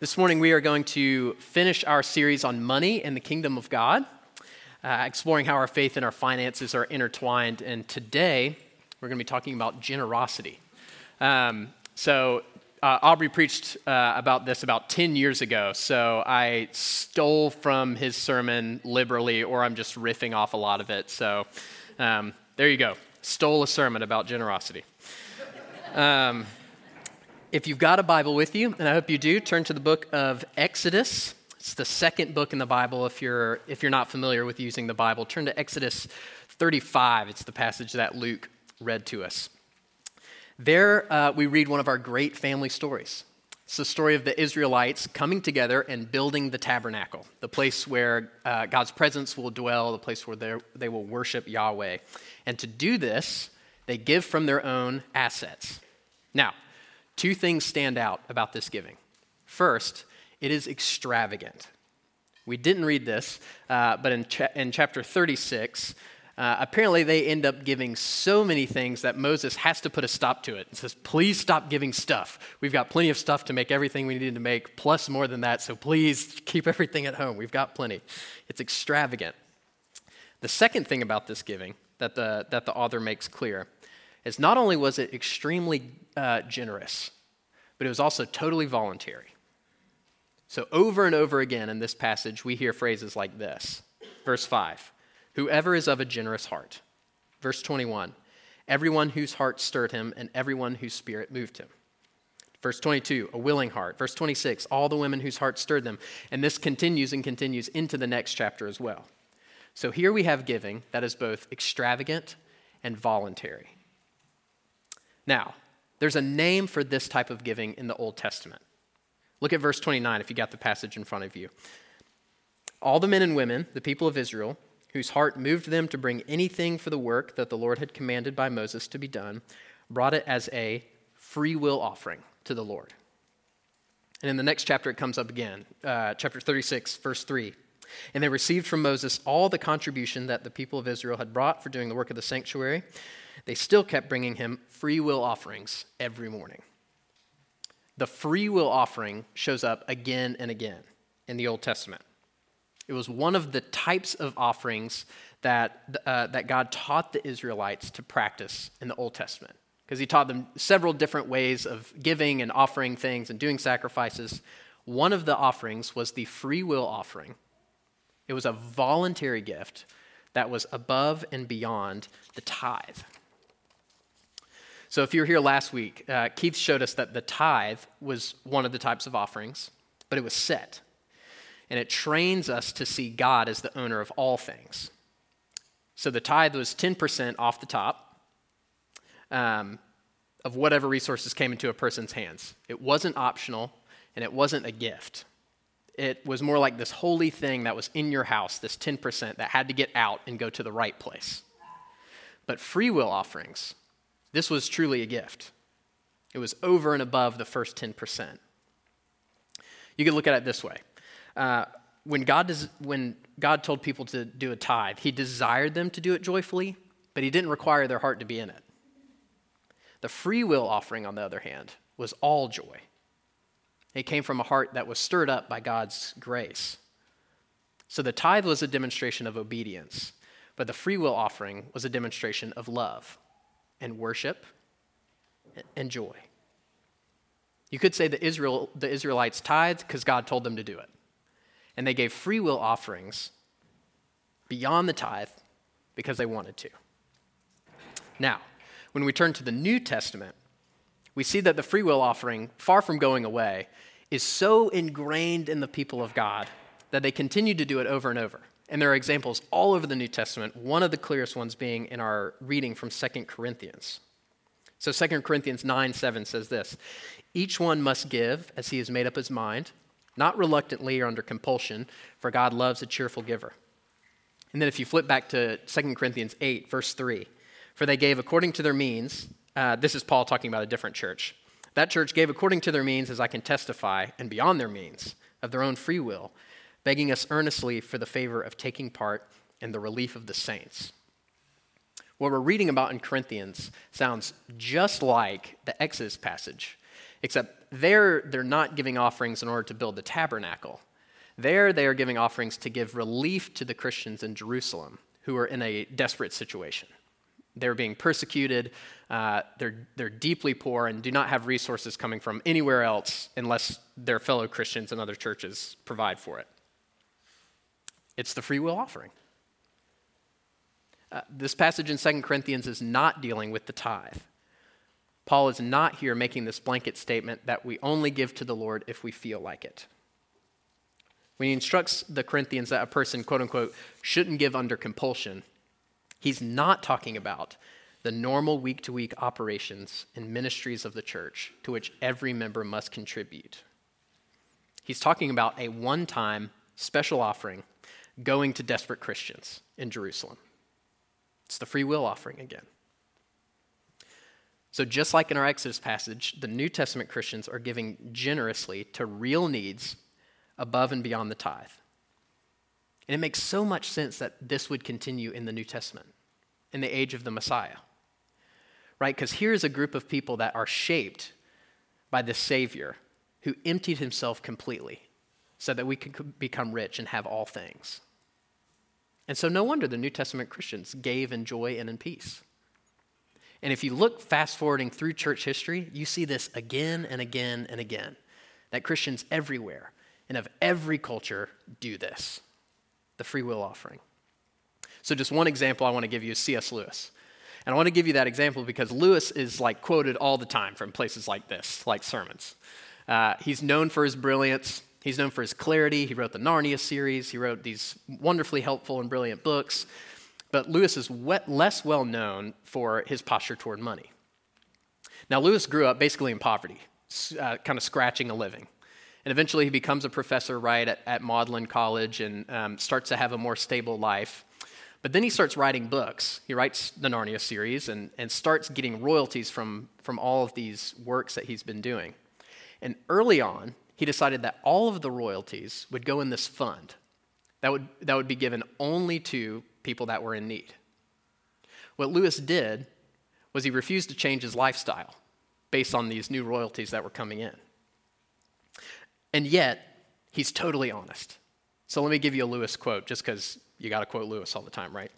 This morning, we are going to finish our series on money and the kingdom of God, uh, exploring how our faith and our finances are intertwined. And today, we're going to be talking about generosity. Um, so, uh, Aubrey preached uh, about this about 10 years ago, so I stole from his sermon liberally, or I'm just riffing off a lot of it. So, um, there you go. Stole a sermon about generosity. Um, if you've got a Bible with you, and I hope you do, turn to the book of Exodus. It's the second book in the Bible if you're, if you're not familiar with using the Bible. Turn to Exodus 35. It's the passage that Luke read to us. There, uh, we read one of our great family stories. It's the story of the Israelites coming together and building the tabernacle, the place where uh, God's presence will dwell, the place where they will worship Yahweh. And to do this, they give from their own assets. Now, Two things stand out about this giving. First, it is extravagant. We didn't read this, uh, but in, cha- in chapter 36, uh, apparently they end up giving so many things that Moses has to put a stop to it and says, Please stop giving stuff. We've got plenty of stuff to make everything we need to make, plus more than that, so please keep everything at home. We've got plenty. It's extravagant. The second thing about this giving that the, that the author makes clear is not only was it extremely uh, generous, but it was also totally voluntary. So, over and over again in this passage, we hear phrases like this. Verse 5 Whoever is of a generous heart. Verse 21 Everyone whose heart stirred him, and everyone whose spirit moved him. Verse 22, a willing heart. Verse 26, all the women whose heart stirred them. And this continues and continues into the next chapter as well. So here we have giving that is both extravagant and voluntary. Now, there's a name for this type of giving in the Old Testament. Look at verse 29 if you got the passage in front of you. All the men and women, the people of Israel, whose heart moved them to bring anything for the work that the Lord had commanded by Moses to be done, brought it as a free will offering to the Lord. And in the next chapter, it comes up again, uh, chapter 36, verse 3. And they received from Moses all the contribution that the people of Israel had brought for doing the work of the sanctuary they still kept bringing him free will offerings every morning. The free will offering shows up again and again in the Old Testament. It was one of the types of offerings that, uh, that God taught the Israelites to practice in the Old Testament. Because he taught them several different ways of giving and offering things and doing sacrifices. One of the offerings was the free will offering. It was a voluntary gift that was above and beyond the tithe. So, if you were here last week, uh, Keith showed us that the tithe was one of the types of offerings, but it was set. And it trains us to see God as the owner of all things. So, the tithe was 10% off the top um, of whatever resources came into a person's hands. It wasn't optional, and it wasn't a gift. It was more like this holy thing that was in your house, this 10% that had to get out and go to the right place. But free will offerings, this was truly a gift. It was over and above the first 10%. You could look at it this way. Uh, when, God does, when God told people to do a tithe, He desired them to do it joyfully, but He didn't require their heart to be in it. The free will offering, on the other hand, was all joy. It came from a heart that was stirred up by God's grace. So the tithe was a demonstration of obedience, but the free will offering was a demonstration of love and worship and joy. You could say the, Israel, the Israelites tithed because God told them to do it. And they gave free will offerings beyond the tithe because they wanted to. Now, when we turn to the New Testament, we see that the free will offering, far from going away, is so ingrained in the people of God that they continue to do it over and over. And there are examples all over the New Testament, one of the clearest ones being in our reading from 2 Corinthians. So 2 Corinthians 9 7 says this Each one must give as he has made up his mind, not reluctantly or under compulsion, for God loves a cheerful giver. And then if you flip back to 2 Corinthians 8, verse 3, for they gave according to their means, uh, this is Paul talking about a different church. That church gave according to their means, as I can testify, and beyond their means, of their own free will begging us earnestly for the favor of taking part in the relief of the saints. What we're reading about in Corinthians sounds just like the Exodus passage, Except there, they're not giving offerings in order to build the tabernacle. There, they are giving offerings to give relief to the Christians in Jerusalem who are in a desperate situation. They're being persecuted, uh, they're, they're deeply poor, and do not have resources coming from anywhere else unless their fellow Christians and other churches provide for it. It's the free will offering. Uh, this passage in 2 Corinthians is not dealing with the tithe. Paul is not here making this blanket statement that we only give to the Lord if we feel like it. When he instructs the Corinthians that a person, quote unquote, shouldn't give under compulsion, he's not talking about the normal week to week operations and ministries of the church to which every member must contribute. He's talking about a one time special offering going to desperate Christians in Jerusalem. It's the free will offering again. So, just like in our Exodus passage, the New Testament Christians are giving generously to real needs above and beyond the tithe. And it makes so much sense that this would continue in the New Testament, in the age of the Messiah. Right? Because here's a group of people that are shaped by the Savior who emptied himself completely so that we could become rich and have all things. And so, no wonder the New Testament Christians gave in joy and in peace. And if you look fast forwarding through church history, you see this again and again and again that Christians everywhere and of every culture do this the free will offering. So, just one example I want to give you is C.S. Lewis. And I want to give you that example because Lewis is like quoted all the time from places like this, like sermons. Uh, he's known for his brilliance. He's known for his clarity. He wrote the Narnia series. He wrote these wonderfully helpful and brilliant books. But Lewis is less well known for his posture toward money. Now, Lewis grew up basically in poverty, uh, kind of scratching a living. And eventually he becomes a professor right at, at Magdalen College and um, starts to have a more stable life. But then he starts writing books. He writes the Narnia series and, and starts getting royalties from, from all of these works that he's been doing. And early on, he decided that all of the royalties would go in this fund that would, that would be given only to people that were in need. What Lewis did was he refused to change his lifestyle based on these new royalties that were coming in. And yet, he's totally honest. So let me give you a Lewis quote, just because you got to quote Lewis all the time, right?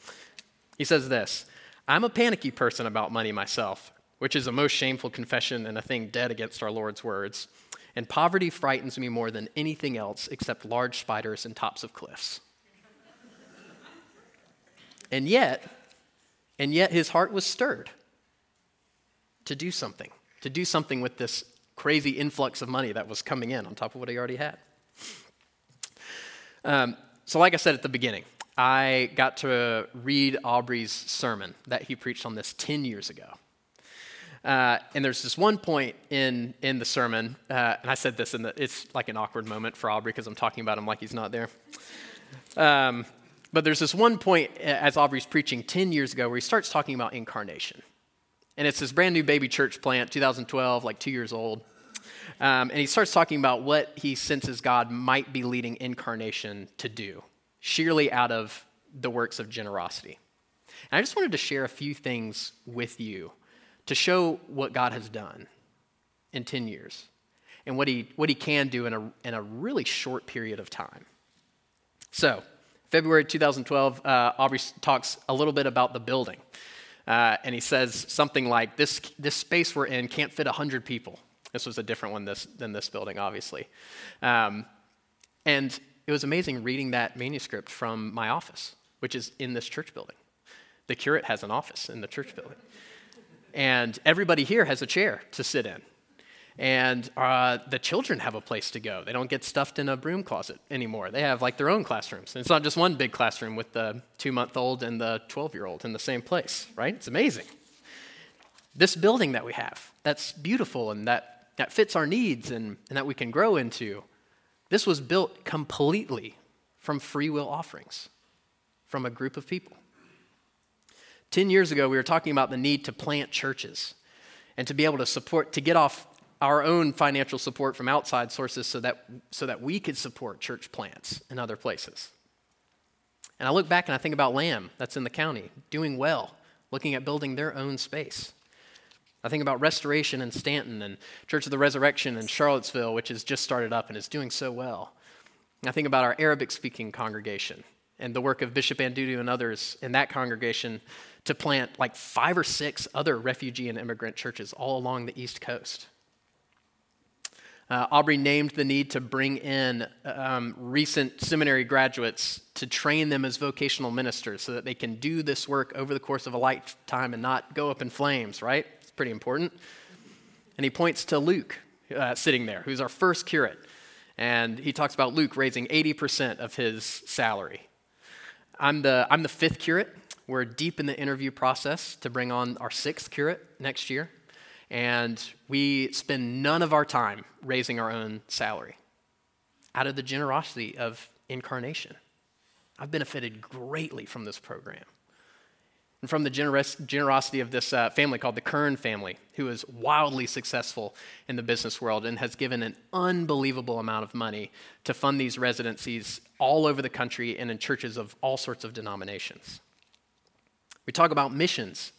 He says this I'm a panicky person about money myself, which is a most shameful confession and a thing dead against our Lord's words. And poverty frightens me more than anything else except large spiders and tops of cliffs. and yet, and yet his heart was stirred to do something, to do something with this crazy influx of money that was coming in on top of what he already had. Um, so, like I said at the beginning, I got to read Aubrey's sermon that he preached on this 10 years ago. Uh, and there's this one point in, in the sermon, uh, and I said this, and it's like an awkward moment for Aubrey because I'm talking about him like he's not there. Um, but there's this one point as Aubrey's preaching 10 years ago where he starts talking about incarnation. And it's this brand new baby church plant, 2012, like two years old. Um, and he starts talking about what he senses God might be leading incarnation to do, sheerly out of the works of generosity. And I just wanted to share a few things with you to show what God has done in 10 years and what he, what he can do in a, in a really short period of time. So, February 2012, uh, Aubrey talks a little bit about the building. Uh, and he says something like, this, this space we're in can't fit 100 people. This was a different one this, than this building, obviously. Um, and it was amazing reading that manuscript from my office, which is in this church building. The curate has an office in the church building. And everybody here has a chair to sit in. And uh, the children have a place to go. They don't get stuffed in a broom closet anymore. They have like their own classrooms. And it's not just one big classroom with the two month old and the 12 year old in the same place, right? It's amazing. This building that we have, that's beautiful and that that fits our needs and, and that we can grow into. This was built completely from free will offerings from a group of people. Ten years ago, we were talking about the need to plant churches and to be able to support, to get off our own financial support from outside sources so that, so that we could support church plants in other places. And I look back and I think about Lamb, that's in the county, doing well, looking at building their own space. I think about Restoration in Staunton and Church of the Resurrection in Charlottesville, which has just started up and is doing so well. I think about our Arabic speaking congregation and the work of Bishop Andudu and others in that congregation to plant like five or six other refugee and immigrant churches all along the East Coast. Uh, Aubrey named the need to bring in um, recent seminary graduates to train them as vocational ministers so that they can do this work over the course of a lifetime and not go up in flames, right? It's pretty important. And he points to Luke uh, sitting there, who's our first curate. And he talks about Luke raising 80% of his salary. I'm the, I'm the fifth curate. We're deep in the interview process to bring on our sixth curate next year and we spend none of our time raising our own salary out of the generosity of incarnation. I've benefited greatly from this program and from the generosity of this uh, family called the Kern family, who is wildly successful in the business world and has given an unbelievable amount of money to fund these residencies all over the country and in churches of all sorts of denominations. We talk about missions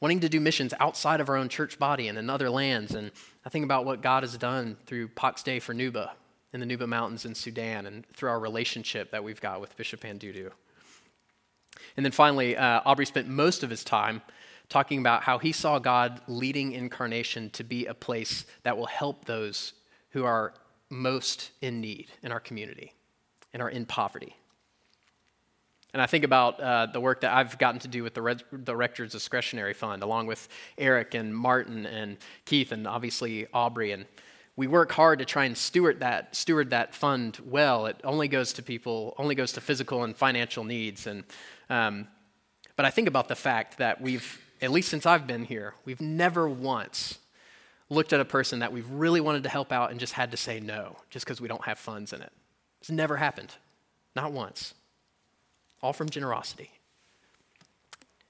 wanting to do missions outside of our own church body and in other lands. And I think about what God has done through Pax Day for Nuba in the Nuba Mountains in Sudan and through our relationship that we've got with Bishop Andudu. And then finally, uh, Aubrey spent most of his time talking about how he saw God leading incarnation to be a place that will help those who are most in need in our community and are in poverty. And I think about uh, the work that I've gotten to do with the, Red, Rector's Discretionary Fund, along with Eric and Martin and Keith and obviously Aubrey. And we work hard to try and steward that, steward that fund well. It only goes to people, only goes to physical and financial needs. And, um, but I think about the fact that we've, at least since I've been here, we've never once looked at a person that we've really wanted to help out and just had to say no, just because we don't have funds in it. It's never happened, not once all from generosity.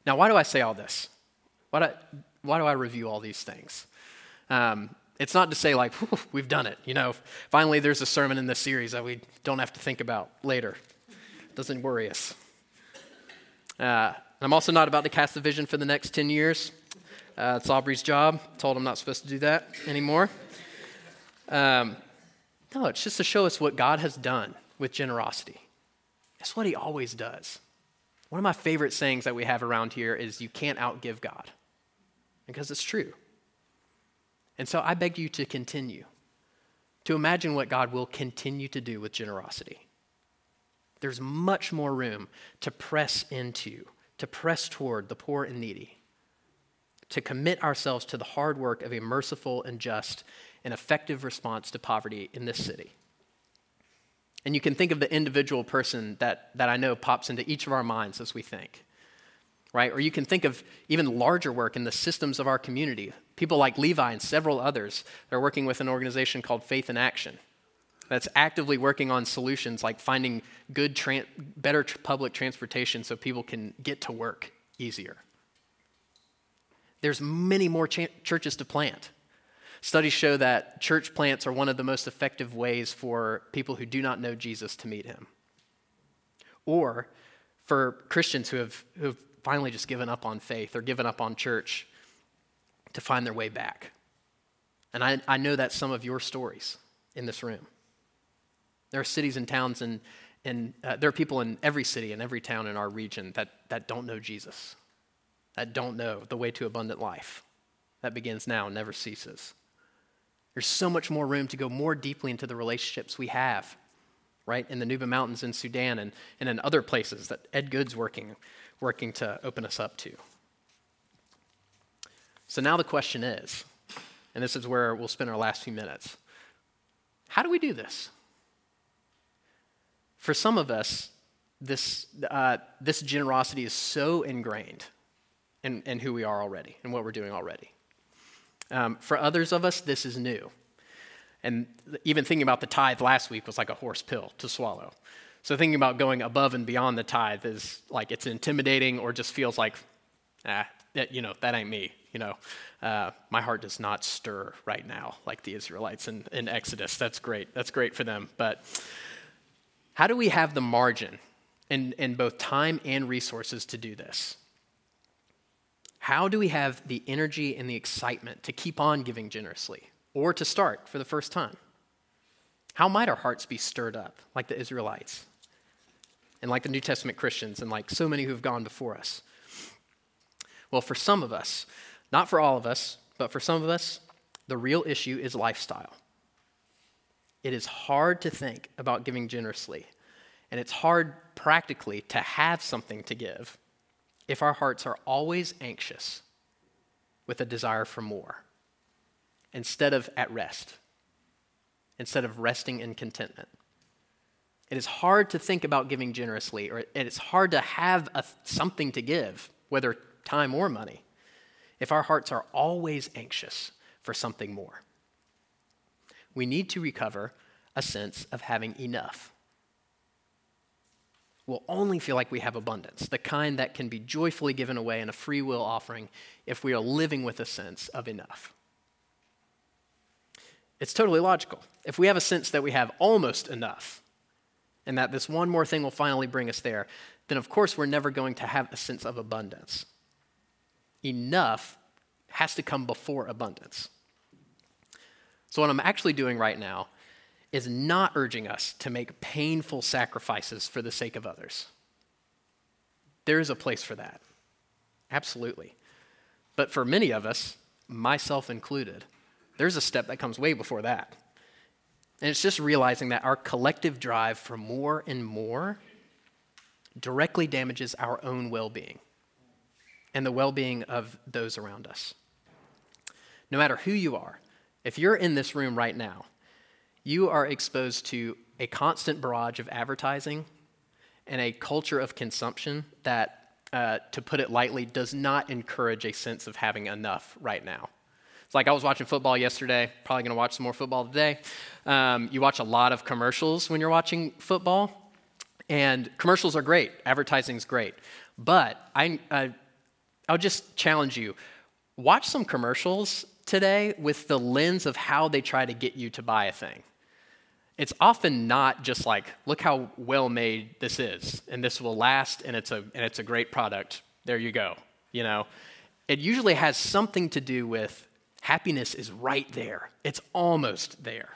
Now, why do I say all this? Why do, why do I review all these things? Um, it's not to say, like, we've done it. You know, finally there's a sermon in this series that we don't have to think about later. It doesn't worry us. Uh, I'm also not about to cast the vision for the next 10 years. Uh, it's Aubrey's job. Told I'm not supposed to do that anymore. Um, no, it's just to show us what God has done with generosity. That's what he always does. One of my favorite sayings that we have around here is you can't outgive God, because it's true. And so I beg you to continue to imagine what God will continue to do with generosity. There's much more room to press into, to press toward the poor and needy, to commit ourselves to the hard work of a merciful and just and effective response to poverty in this city. And you can think of the individual person that, that I know pops into each of our minds as we think, right? Or you can think of even larger work in the systems of our community. People like Levi and several others that are working with an organization called Faith in Action that's actively working on solutions like finding good, tra- better tr- public transportation so people can get to work easier. There's many more ch- churches to plant. Studies show that church plants are one of the most effective ways for people who do not know Jesus to meet him. Or for Christians who have, who have finally just given up on faith or given up on church to find their way back. And I, I know that's some of your stories in this room. There are cities and towns, and, and uh, there are people in every city and every town in our region that, that don't know Jesus, that don't know the way to abundant life that begins now and never ceases. There's so much more room to go more deeply into the relationships we have, right, in the Nuba Mountains in Sudan and, and in other places that Ed Good's working, working to open us up to. So now the question is, and this is where we'll spend our last few minutes how do we do this? For some of us, this, uh, this generosity is so ingrained in, in who we are already and what we're doing already. Um, for others of us, this is new. And even thinking about the tithe last week was like a horse pill to swallow. So thinking about going above and beyond the tithe is like it's intimidating or just feels like, ah, that, you know, that ain't me. You know, uh, my heart does not stir right now like the Israelites in, in Exodus. That's great. That's great for them. But how do we have the margin in, in both time and resources to do this? How do we have the energy and the excitement to keep on giving generously or to start for the first time? How might our hearts be stirred up like the Israelites and like the New Testament Christians and like so many who have gone before us? Well, for some of us, not for all of us, but for some of us, the real issue is lifestyle. It is hard to think about giving generously, and it's hard practically to have something to give if our hearts are always anxious with a desire for more instead of at rest, instead of resting in contentment. It is hard to think about giving generously, or it's hard to have a, something to give, whether time or money, if our hearts are always anxious for something more. We need to recover a sense of having enough. We'll only feel like we have abundance, the kind that can be joyfully given away in a free will offering if we are living with a sense of enough. It's totally logical. If we have a sense that we have almost enough, and that this one more thing will finally bring us there, then of course we're never going to have a sense of abundance enough has to come before abundance. So, what I'm actually doing right now is not urging us to make painful sacrifices for the sake of others. There is a place for that. Absolutely. But for many of us, myself included, there's a step that comes way before that. And it's just realizing that our collective drive for more and more directly damages our own well being and the well being of those around us. No matter who you are, if you're in this room right now, you are exposed to a constant barrage of advertising and a culture of consumption that, uh, to put it lightly, does not encourage a sense of having enough right now. It's like I was watching football yesterday, probably going to watch some more football today. Um, you watch a lot of commercials when you're watching football, and commercials are great, advertising is great. But I, I I'll just challenge you watch some commercials today with the lens of how they try to get you to buy a thing. It's often not just like, look how well made this is, and this will last, and it's a, and it's a great product. There you go. You know, it usually has something to do with happiness is right there. It's almost there.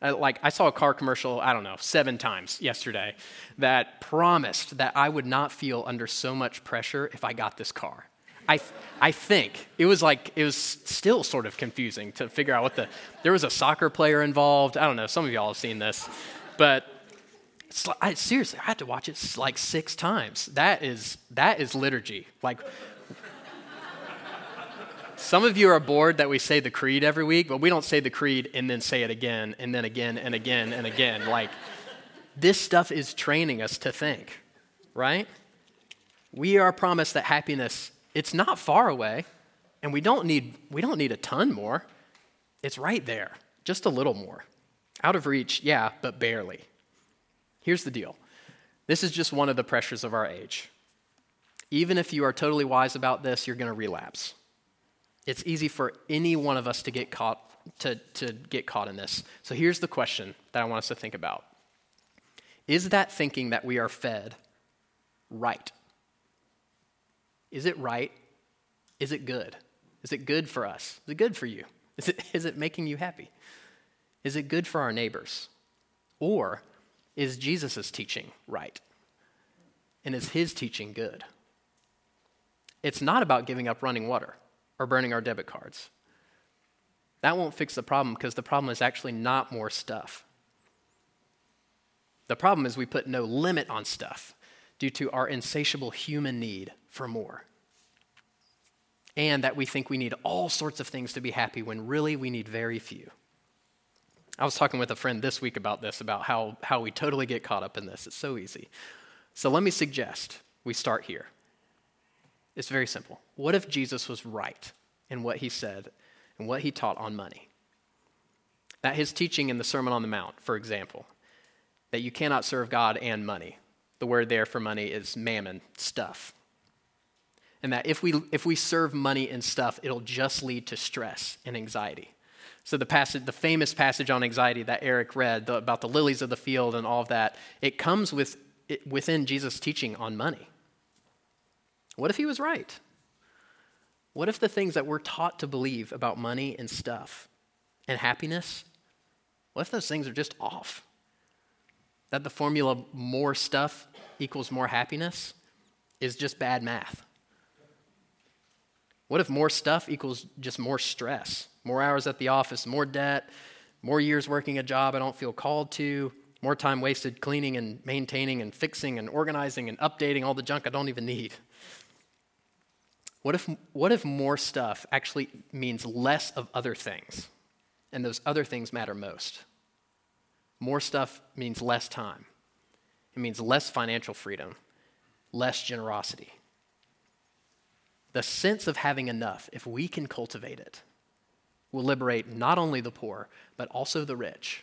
Like I saw a car commercial, I don't know, seven times yesterday that promised that I would not feel under so much pressure if I got this car. I, I think it was like it was still sort of confusing to figure out what the there was a soccer player involved. I don't know. Some of y'all have seen this. But I, seriously i had to watch it like six times. That is that is liturgy. Like some of you are bored that we say the creed every week but we don't say the creed and then say it again and then again and again and again. Like this stuff is training us to think right? We are promised that happiness it's not far away, and we don't need, we don't need a ton more. It's right there, just a little more. Out of reach, yeah, but barely. Here's the deal this is just one of the pressures of our age. Even if you are totally wise about this, you're going to relapse. It's easy for any one of us to get caught to, to get caught in this. So here's the question that I want us to think about. Is that thinking that we are fed right? Is it right? Is it good? Is it good for us? Is it good for you? Is it, is it making you happy? Is it good for our neighbors? Or is Jesus' teaching right? And is his teaching good? It's not about giving up running water or burning our debit cards. That won't fix the problem because the problem is actually not more stuff. The problem is we put no limit on stuff due to our insatiable human need for more. And that we think we need all sorts of things to be happy when really we need very few. I was talking with a friend this week about this, about how, how we totally get caught up in this. It's so easy. So let me suggest we start here. It's very simple. What if Jesus was right in what he said and what he taught on money? That his teaching in the Sermon on the Mount, for example, that you cannot serve God and money, the word there for money is mammon, stuff. And that if we, if we serve money and stuff, it'll just lead to stress and anxiety. So the passage, the famous passage on anxiety that Eric read the, about the lilies of the field and all of that, it comes with, it, within Jesus' teaching on money. What if he was right? What if the things that we're taught to believe about money and stuff and happiness, what if those things are just off? That the formula more stuff equals more happiness is just bad math. What if more stuff equals just more stress? More hours at the office, more debt, more years working a job I don't feel called to, more time wasted cleaning and maintaining and fixing and organizing and updating all the junk I don't even need. What if, what if more stuff actually means less of other things, and those other things matter most? More stuff means less time, it means less financial freedom, less generosity. The sense of having enough, if we can cultivate it, will liberate not only the poor, but also the rich.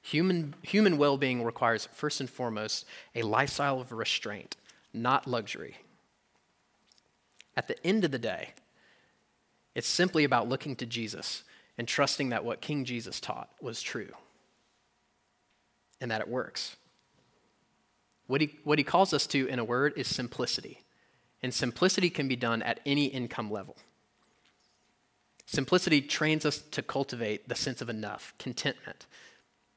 Human, human well being requires, first and foremost, a lifestyle of restraint, not luxury. At the end of the day, it's simply about looking to Jesus and trusting that what King Jesus taught was true and that it works. What he, what he calls us to, in a word, is simplicity. And simplicity can be done at any income level. Simplicity trains us to cultivate the sense of enough, contentment,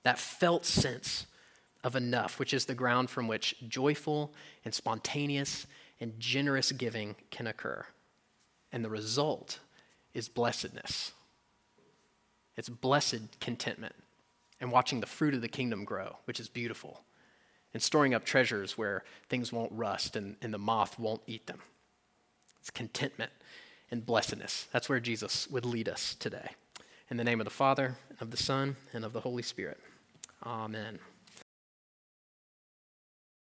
that felt sense of enough, which is the ground from which joyful and spontaneous and generous giving can occur. And the result is blessedness. It's blessed contentment and watching the fruit of the kingdom grow, which is beautiful, and storing up treasures where things won't rust and, and the moth won't eat them. It's contentment and blessedness. That's where Jesus would lead us today. In the name of the Father, and of the Son, and of the Holy Spirit. Amen.